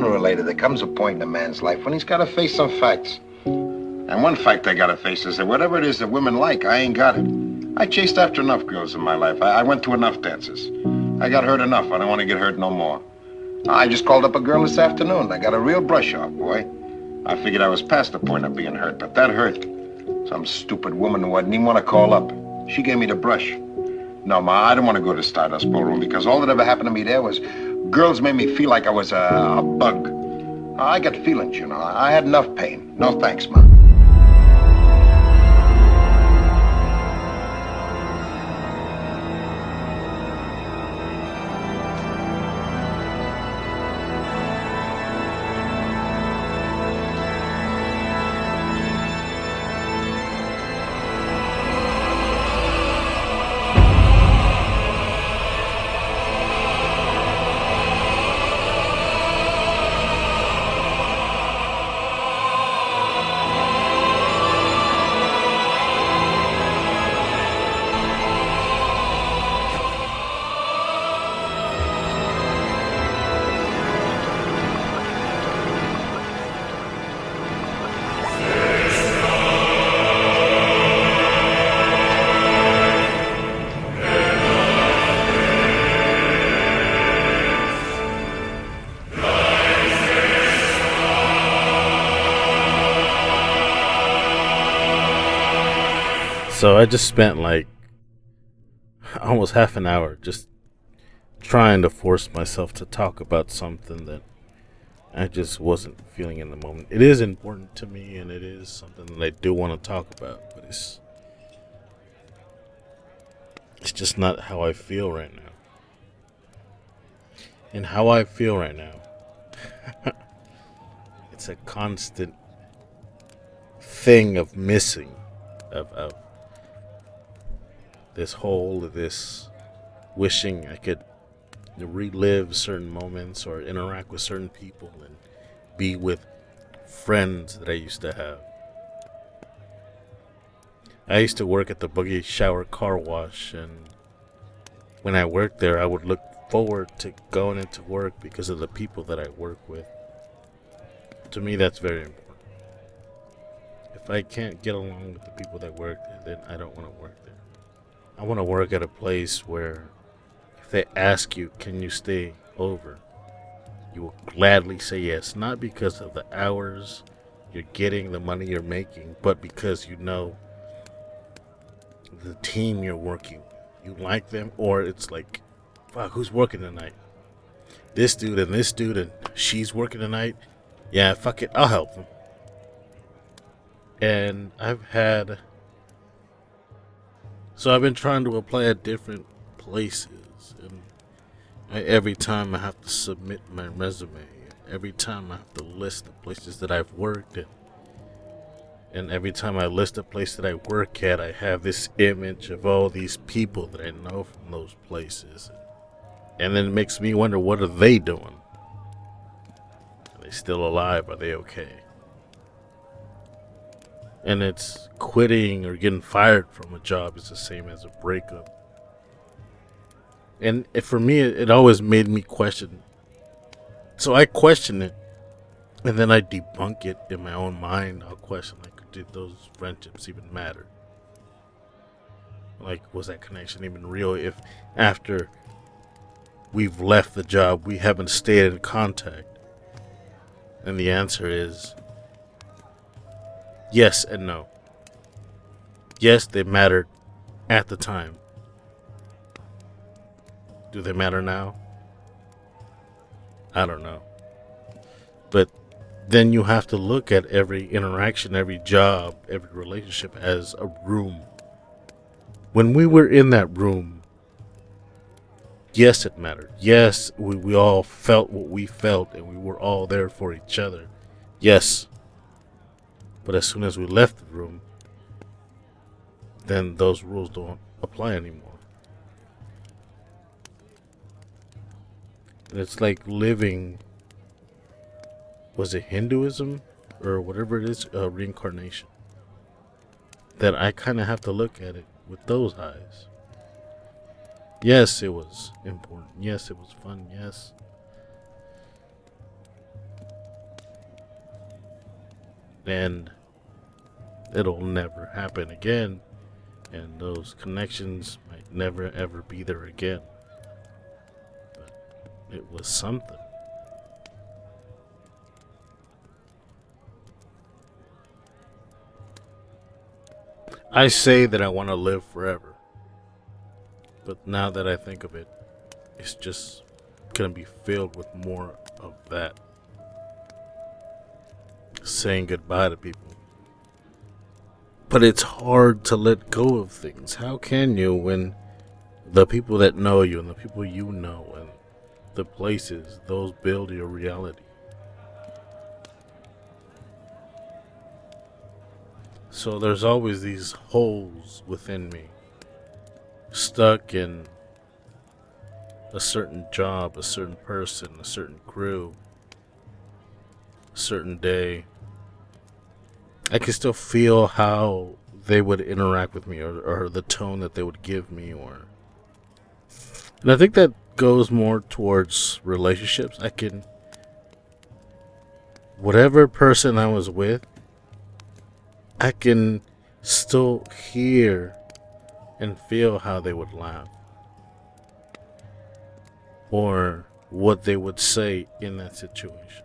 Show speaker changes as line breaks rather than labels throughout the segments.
sooner or later there comes a point in a man's life when he's got to face some facts. And one fact I got to face is that whatever it is that women like, I ain't got it. I chased after enough girls in my life. I, I went to enough dances. I got hurt enough. I don't want to get hurt no more. I just called up a girl this afternoon. I got a real brush off, boy. I figured I was past the point of being hurt, but that hurt. Some stupid woman who I didn't even want to call up. She gave me the brush. No, Ma, I don't want to go to Stardust Ballroom because all that ever happened to me there was girls made me feel like I was a, a bug. I got feelings, you know. I had enough pain. No thanks, Ma.
So I just spent like almost half an hour just trying to force myself to talk about something that I just wasn't feeling in the moment. It is important to me and it is something that I do want to talk about, but it's it's just not how I feel right now. And how I feel right now. it's a constant thing of missing of, of this hole, this wishing I could relive certain moments or interact with certain people and be with friends that I used to have. I used to work at the buggy Shower Car Wash, and when I worked there, I would look forward to going into work because of the people that I work with. To me, that's very important. If I can't get along with the people that work there, then I don't want to work there. I want to work at a place where if they ask you, can you stay over? You will gladly say yes, not because of the hours you're getting, the money you're making, but because you know the team you're working. You like them, or it's like, fuck, who's working tonight? This dude and this dude, and she's working tonight. Yeah, fuck it, I'll help them. And I've had so I've been trying to apply at different places, and every time I have to submit my resume, every time I have to list the places that I've worked in, and every time I list a place that I work at, I have this image of all these people that I know from those places, and then it makes me wonder what are they doing? Are they still alive? Are they okay? And it's quitting or getting fired from a job is the same as a breakup. And for me, it, always made me question. So I question it, and then I debunk it in my own mind. I'll question like, did those friendships even matter? Like, was that connection even real? If after we've left the job, we haven't stayed in contact, and the answer is Yes and no. Yes, they mattered at the time. Do they matter now? I don't know. But then you have to look at every interaction, every job, every relationship as a room. When we were in that room, yes, it mattered. Yes, we, we all felt what we felt and we were all there for each other. Yes, but as soon as we left the room, then those rules don't apply anymore. And it's like living, was it Hinduism or whatever it is, uh, reincarnation? That I kind of have to look at it with those eyes. Yes, it was important. Yes, it was fun. Yes. And it'll never happen again, and those connections might never ever be there again. But it was something. I say that I want to live forever. But now that I think of it, it's just going to be filled with more of that. Saying goodbye to people. But it's hard to let go of things. How can you when the people that know you and the people you know and the places, those build your reality? So there's always these holes within me, stuck in a certain job, a certain person, a certain crew, a certain day. I can still feel how they would interact with me or, or the tone that they would give me or and I think that goes more towards relationships. I can whatever person I was with I can still hear and feel how they would laugh or what they would say in that situation.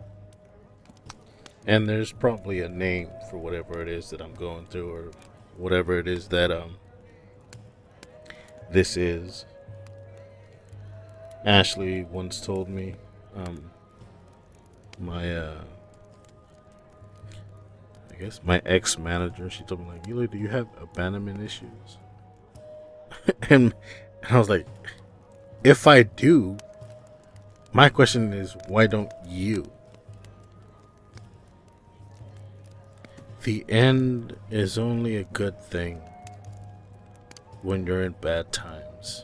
And there's probably a name for whatever it is that I'm going through or whatever it is that um this is. Ashley once told me um my uh I guess my ex manager, she told me like, Eloy, do you have abandonment issues? and, and I was like, if I do, my question is, why don't you? The end is only a good thing when you're in bad times.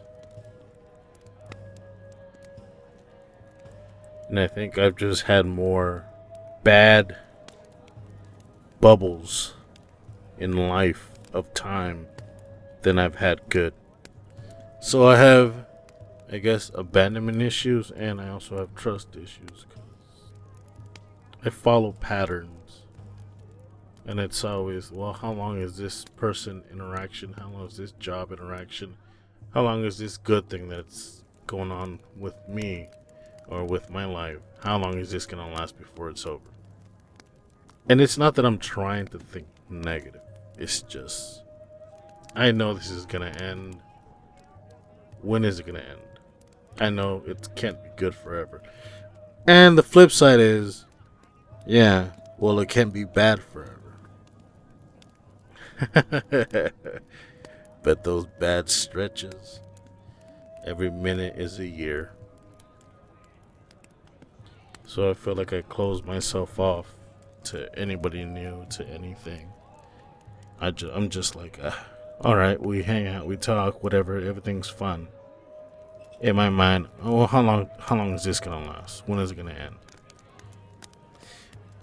And I think I've just had more bad bubbles in life of time than I've had good. So I have, I guess, abandonment issues, and I also have trust issues. Because I follow patterns, and it's always, well, how long is this person interaction? How long is this job interaction? How long is this good thing that's going on with me or with my life? How long is this gonna last before it's over? And it's not that I'm trying to think negative. It's just I know this is gonna end. When is it gonna end? I know it can't be good forever. And the flip side is, yeah, well, it can't be bad forever. but those bad stretches, every minute is a year. So I feel like I close myself off to anybody new to anything. I ju- I'm just like, uh, all right, we hang out, we talk, whatever, everything's fun. In my mind, oh, how long? How long is this gonna last? When is it gonna end?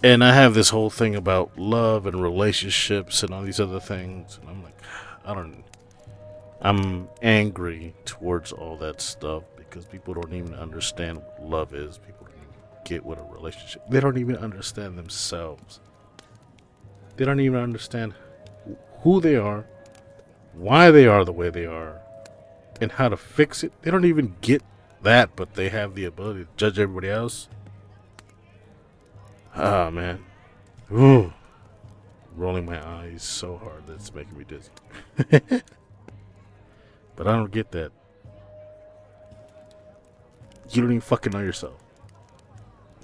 And I have this whole thing about love and relationships and all these other things, and I'm like, I don't. I'm angry towards all that stuff because people don't even understand what love is. People don't even get what a relationship. They don't even understand themselves. They don't even understand who they are, why they are the way they are, and how to fix it. They don't even get that, but they have the ability to judge everybody else. Ah, man. Ooh. Rolling my eyes so hard that it's making me dizzy. but I don't get that. You don't even fucking know yourself.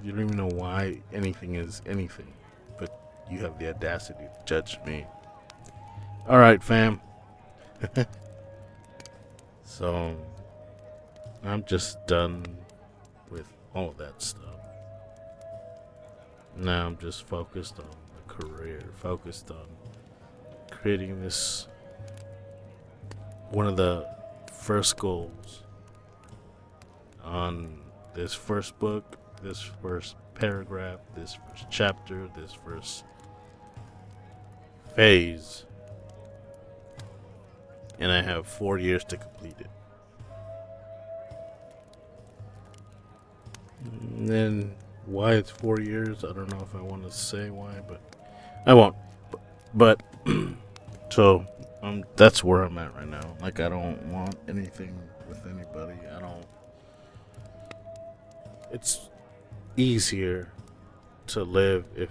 You don't even know why anything is anything, but you have the audacity to judge me. All right, fam. so I'm just done with all of that stuff. Now I'm just focused on the career, focused on creating this one of the first goals on this first book this first paragraph, this first chapter, this first phase. And I have four years to complete it. And then why it's four years, I don't know if I want to say why, but I won't. But so um, that's where I'm at right now. Like I don't want anything with anybody. I don't. It's easier to live if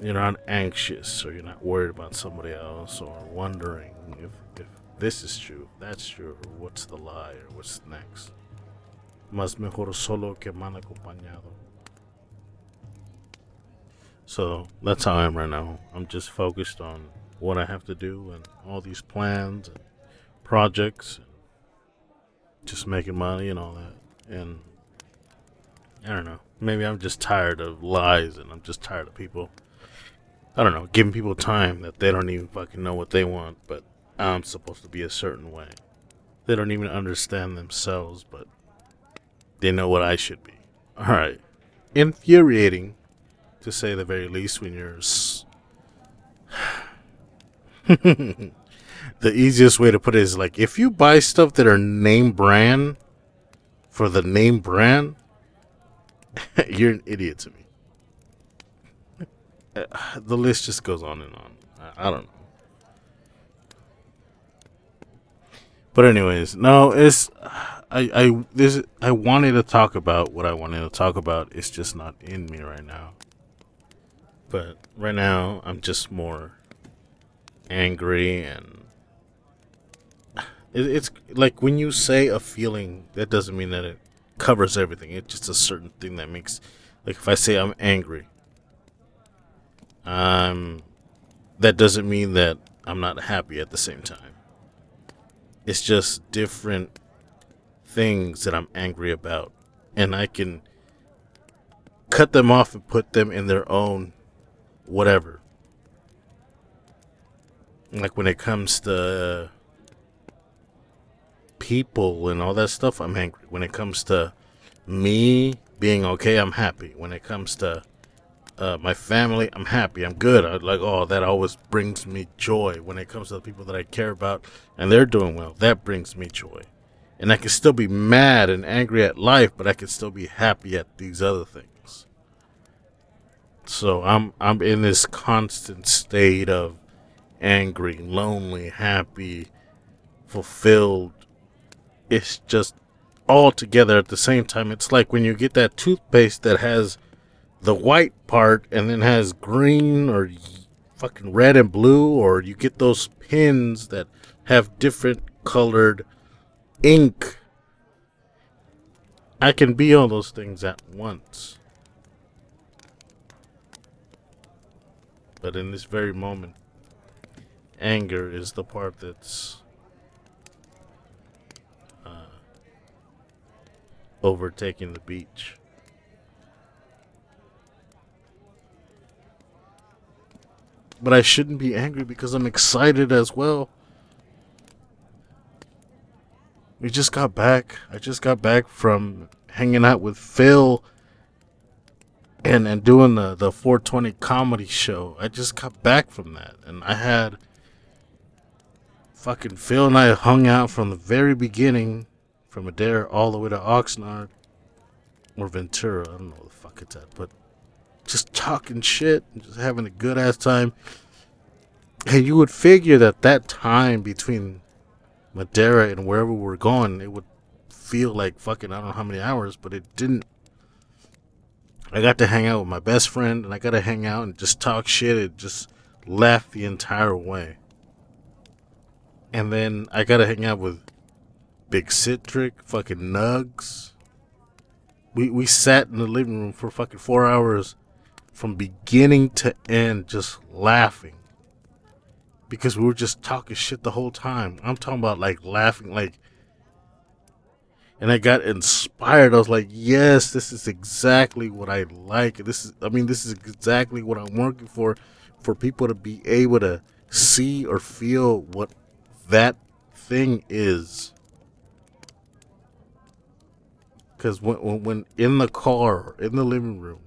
you're not anxious or you're not worried about somebody else or wondering if, if this is true, if that's true, or what's the lie or what's next. Más mejor solo que mal acompañado. So that's how I am right now. I'm just focused on what I have to do and all these plans and projects, and just making money and all that. And I don't know. Maybe I'm just tired of lies and I'm just tired of people. I don't know, giving people time that they don't even fucking know what they want, but I'm supposed to be a certain way. They don't even understand themselves, but they know what I should be. Alright. Infuriating, to say the very least, when you're. S- the easiest way to put it is like if you buy stuff that are name brand for the name brand, you're an idiot to me. The list just goes on and on. I, I don't know. But anyways, no, it's I I this I wanted to talk about what I wanted to talk about. It's just not in me right now. But right now, I'm just more angry and it, it's like when you say a feeling, that doesn't mean that it covers everything. It's just a certain thing that makes like if I say I'm angry, um, that doesn't mean that I'm not happy at the same time. It's just different things that I'm angry about. And I can cut them off and put them in their own whatever. Like when it comes to people and all that stuff, I'm angry. When it comes to me being okay, I'm happy. When it comes to uh, my family, I'm happy. I'm good. I like, oh, that always brings me joy. When it comes to the people that I care about and they're doing well, that brings me joy. And I can still be mad and angry at life, but I can still be happy at these other things. So I'm I'm in this constant state of angry, lonely, happy, fulfilled. It's just all together at the same time. It's like when you get that toothpaste that has the white part and then has green or fucking red and blue, or you get those pins that have different colored ink. I can be all those things at once. But in this very moment, anger is the part that's uh, overtaking the beach. But I shouldn't be angry because I'm excited as well. We just got back. I just got back from hanging out with Phil and and doing the the 420 comedy show. I just got back from that and I had fucking Phil and I hung out from the very beginning from Madera all the way to Oxnard or Ventura. I don't know what the fuck it's at, but just talking shit and just having a good ass time. And you would figure that that time between Madera and wherever we are going, it would feel like fucking I don't know how many hours, but it didn't. I got to hang out with my best friend, and I got to hang out and just talk shit and just laugh the entire way. And then I got to hang out with Big Citric, fucking Nugs. We we sat in the living room for fucking four hours from beginning to end just laughing because we were just talking shit the whole time. I'm talking about like laughing like and I got inspired. I was like, "Yes, this is exactly what I like. This is I mean, this is exactly what I'm working for for people to be able to see or feel what that thing is." Cuz when, when when in the car, in the living room,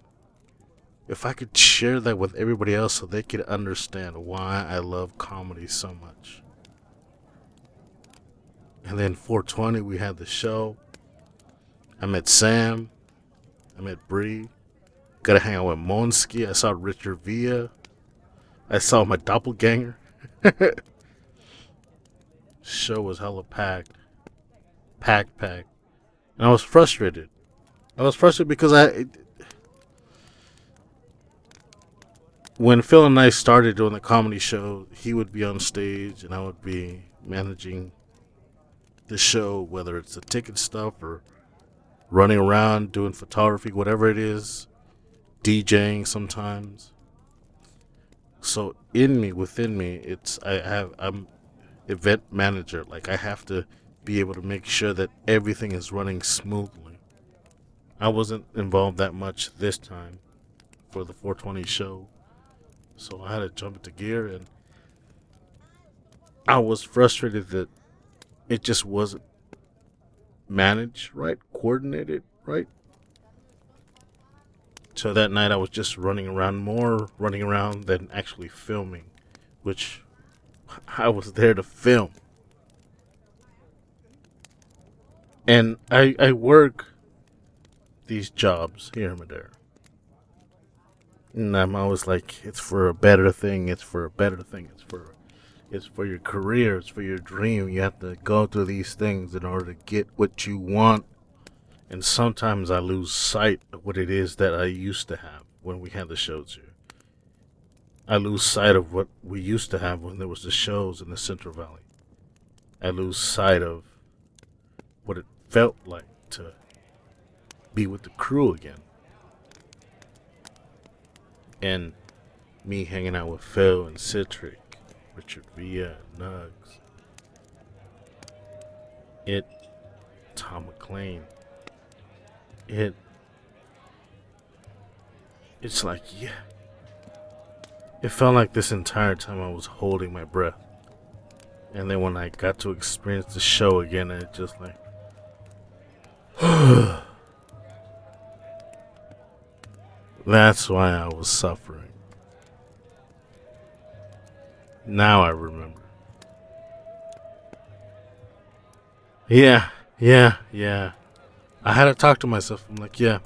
if I could share that with everybody else so they could understand why I love comedy so much. And then 420, we had the show. I met Sam. I met Bree. got to hang out with Monsky. I saw Richard Villa. I saw my doppelganger. Show was hella packed. Packed, packed. And I was frustrated. I was frustrated because I. It, when Phil and I started doing the comedy show, he would be on stage and I would be managing the show, whether it's the ticket stuff or running around doing photography, whatever it is, DJing sometimes. So in me, within me, it's I have I'm event manager. Like I have to be able to make sure that everything is running smoothly. I wasn't involved that much this time for the 420 show. So I had to jump into gear and I was frustrated that it just wasn't managed right, coordinated right. So that night I was just running around more running around than actually filming, which I was there to film. And I I work these jobs here in Madera. And I'm always like, it's for a better thing, it's for a better thing, it's for it's for your career, it's for your dream. You have to go through these things in order to get what you want. And sometimes I lose sight of what it is that I used to have when we had the shows here. I lose sight of what we used to have when there was the shows in the Central Valley. I lose sight of what it felt like to be with the crew again and me hanging out with Phil and Citric, Richard Villa, Nugs, it, Tom McLean, it, it's like, yeah. It felt like this entire time I was holding my breath. And then when I got to experience the show again, it just like, That's why I was suffering. Now I remember. Yeah, yeah, yeah. I had to talk to myself. I'm like, yeah.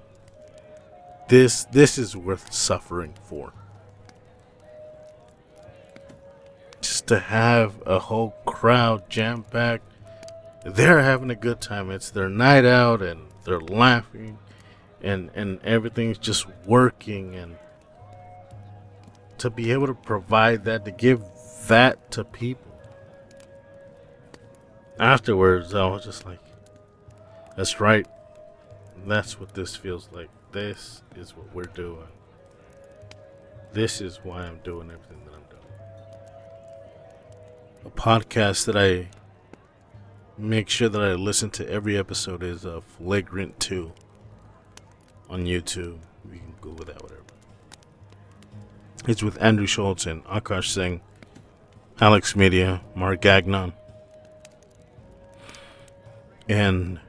This this is worth suffering for. Just to have a whole crowd jam packed. They're having a good time. It's their night out and they're laughing and and everything's just working and to be able to provide that to give that to people. Afterwards i was just like that's right. That's what this feels like. This is what we're doing. This is why i'm doing everything that i'm doing. A podcast that i make sure that i listen to every episode is uh, flagrant 2 on YouTube. You can Google that, whatever. It's with Andrew Schulz and Akash Singh, Alex Media, Mark Gagnon. And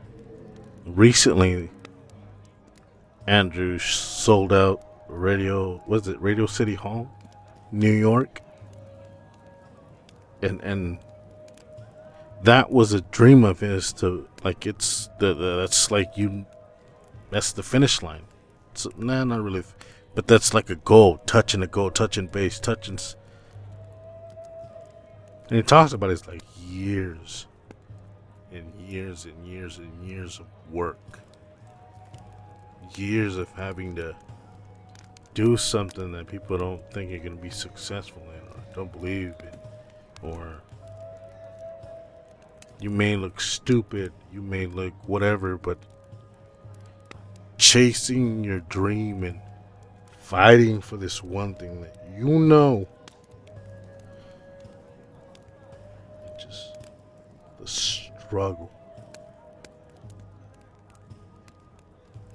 recently, Andrew sold out Radio, was it Radio City Hall, New York? And, and that was a dream of his to like it's the, the that's like you that's the finish line. So, nah, not really. But that's like a goal, touching a goal, touching base, touching. And he talks about it's like years and years and years and years of work. Years of having to do something that people don't think you're going to be successful in or don't believe in. Or you may look stupid, you may look whatever, but chasing your dream and fighting for this one thing that you know. Just the struggle.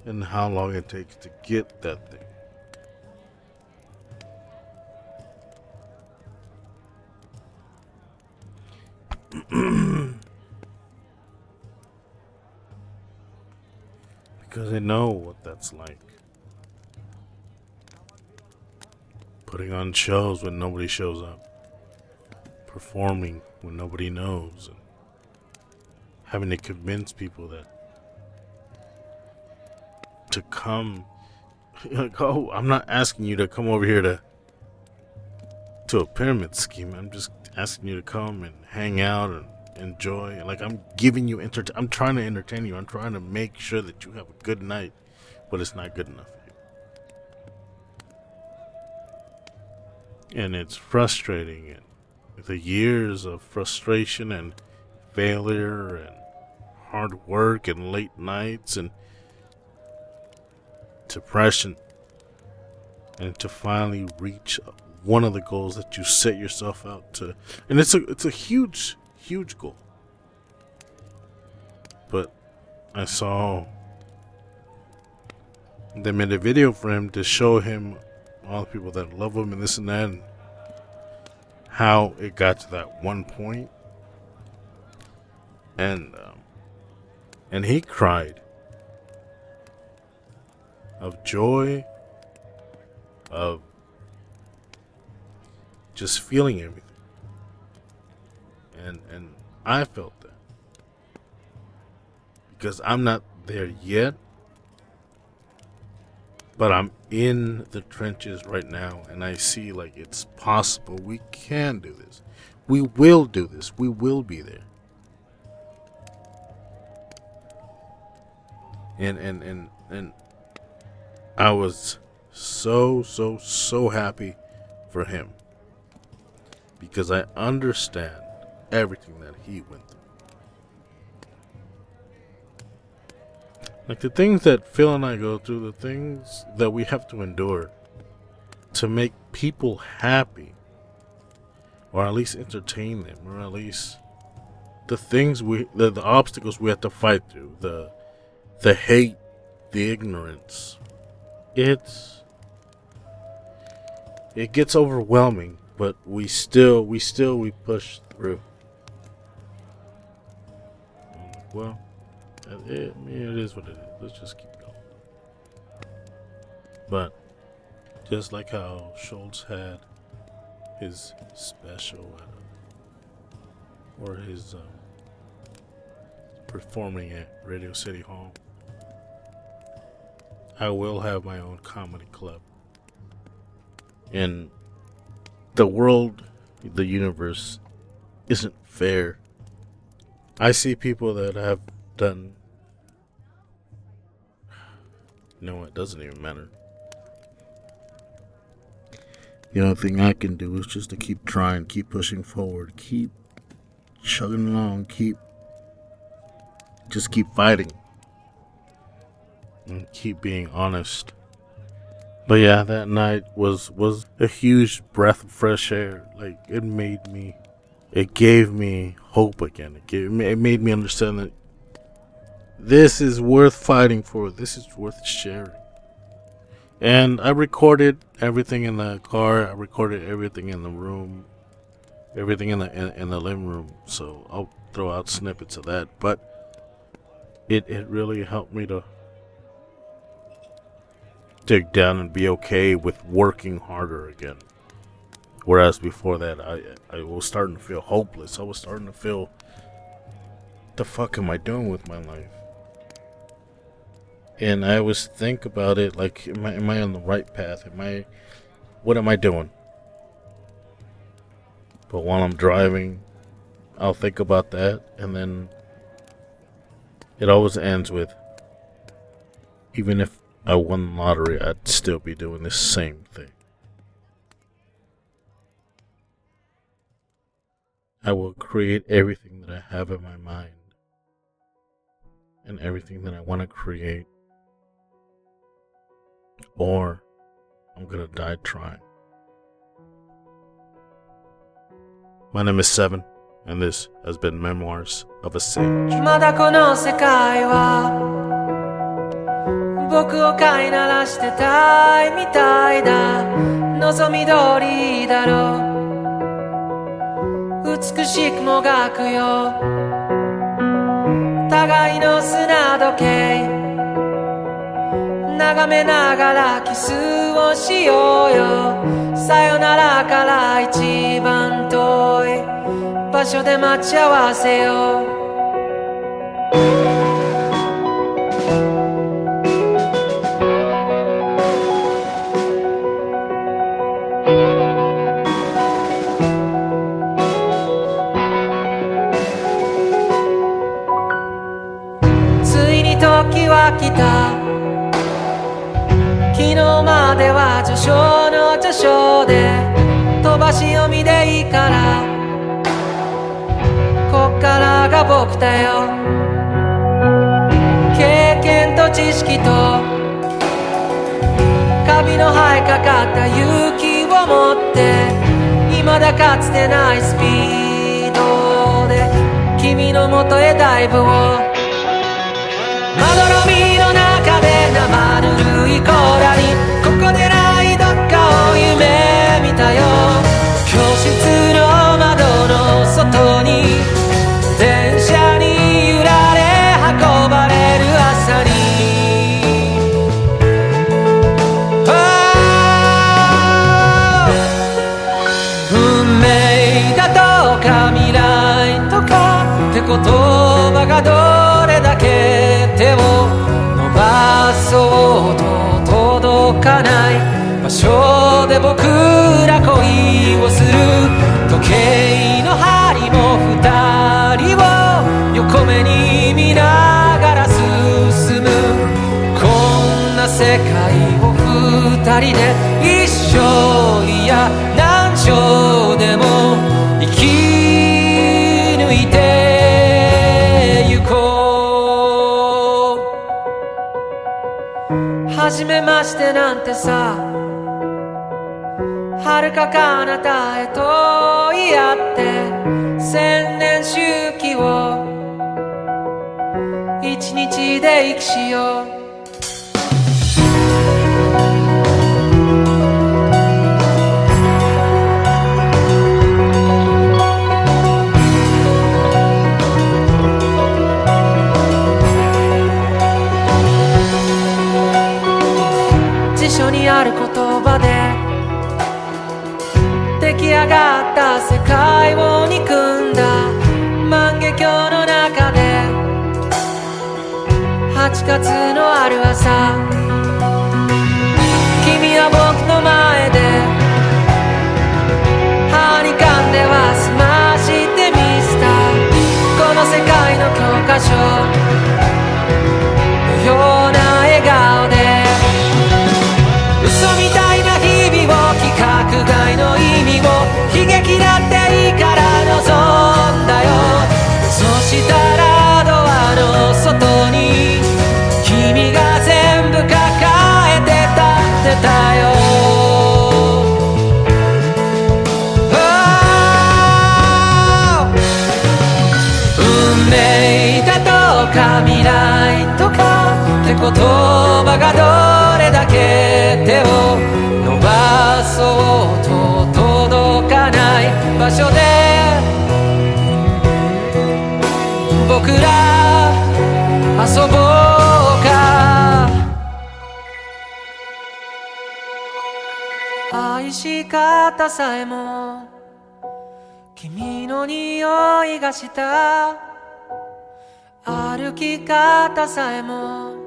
And how long it takes to get that thing Because they know what that's like. Putting on shows when nobody shows up. Performing when nobody knows. And having to convince people that to come like, oh, I'm not asking you to come over here to to a pyramid scheme. I'm just asking you to come and hang out and enjoy. Like I'm giving you enter. I'm trying to entertain you. I'm trying to make sure that you have a good night, but it's not good enough for you. And it's frustrating. And the years of frustration and failure and hard work and late nights and depression and to finally reach one of the goals that you set yourself out to and it's a it's a huge huge goal but i saw they made a video for him to show him all the people that love him and this and that and how it got to that one point and um, and he cried of joy, of just feeling everything. And and I felt that. Because I'm not there yet. But I'm in the trenches right now and I see like it's possible we can do this. We will do this. We will be there. And and and and I was so, so, so happy for him because I understand everything that he went through. Like the things that Phil and I go through, the things that we have to endure to make people happy, or at least entertain them, or at least the things we, the, the obstacles we have to fight through, the, the hate, the ignorance, it's it gets overwhelming, but we still we still we push through. Well, it, it is what it is. Let's just keep going. But just like how Schulz had his special a, or his um, performing at Radio City Hall. I will have my own comedy club. And the world, the universe, isn't fair. I see people that have done. No, it doesn't even matter. The only thing I can do is just to keep trying, keep pushing forward, keep chugging along, keep. Just keep fighting and keep being honest. But yeah, that night was was a huge breath of fresh air. Like it made me, it gave me hope again. It gave it made me understand that this is worth fighting for. This is worth sharing. And I recorded everything in the car. I recorded everything in the room, everything in the in, in the living room. So I'll throw out snippets of that. But it it really helped me to dig down and be okay with working harder again. Whereas before that, I I was starting to feel hopeless. I was starting to feel, the fuck am I doing with my life? And I always think about it like, am I, am I on the right path? Am I, what am I doing? But while I'm driving, I'll think about that, and then it always ends with, even if I won the lottery, I'd still be doing the same thing. I will create everything that I have in my mind and everything that I want to create, or I'm gonna die trying. My name is Seven, and this has been Memoirs of a Sage. 美しい雲がくよ。互いの砂時計。眺めながらキスをしようよ。さよならから一番遠い。場所で待ち合わせよう。
た。昨日までは序章の序章で飛ばし読みでいいから。こっからが僕だよ。経験と知識とカビの生えかかった勇気を持って未だかつてないスピードで君のもとへダイブを中で生ぬるい甲羅にここでないどっかを夢見たよ。教室の窓の外に電車に揺られ運ばれる朝に。ああ運命だとか未来とかって言葉届かない場所で僕ら恋をする時計の針も二人を横目に見ながら進む。こんな世界を二人で一生いやめましてなんてさ。遥か彼方へと言い合って千年周期を一日で生きしよう。葉がどれだけ手を伸ばそうと届かない場所で僕ら遊ぼうか。愛し方さえも君の匂いがした。歩き方さえも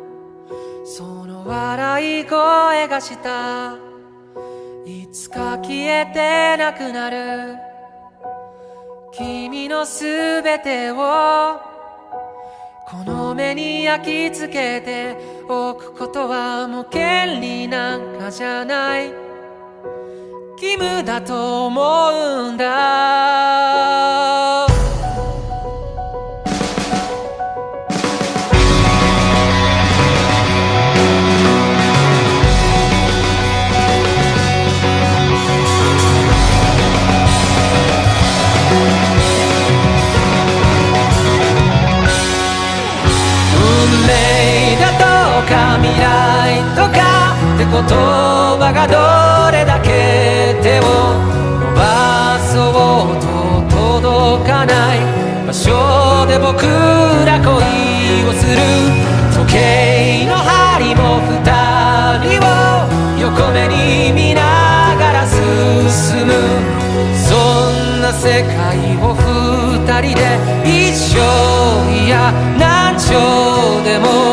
笑い声がした。いつか消えてなくなる。君のすべてを。この目に焼き付けて。おくことはもう権利なんかじゃない。義務だと思うんだ。言葉がどれだけ手を伸ばそうと届かない場所で僕ら恋をする時計の針も二人を横目に見ながら進むそんな世界を二人で一生いや何兆でも